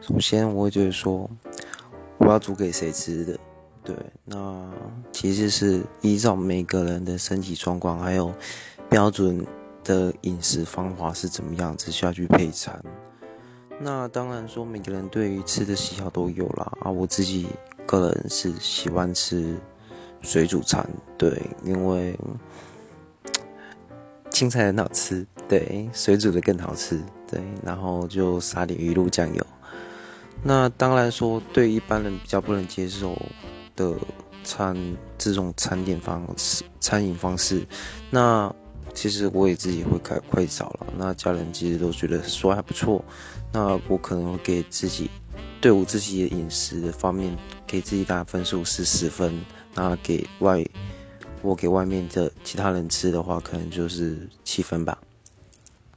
首先我会觉得说，我要煮给谁吃的？对，那其实是依照每个人的身体状况，还有标准的饮食方法是怎么样子下去配餐。那当然说，每个人对于吃的喜好都有啦。啊，我自己个人是喜欢吃水煮餐，对，因为青菜很好吃，对，水煮的更好吃，对，然后就撒点鱼露酱油。那当然说，对一般人比较不能接受的餐这种餐点方式、餐饮方式，那。其实我也自己会开快找了，那家人其实都觉得说还不错，那我可能给自己，对我自己的饮食方面给自己打分数是十分，那给外我给外面的其他人吃的话，可能就是七分吧。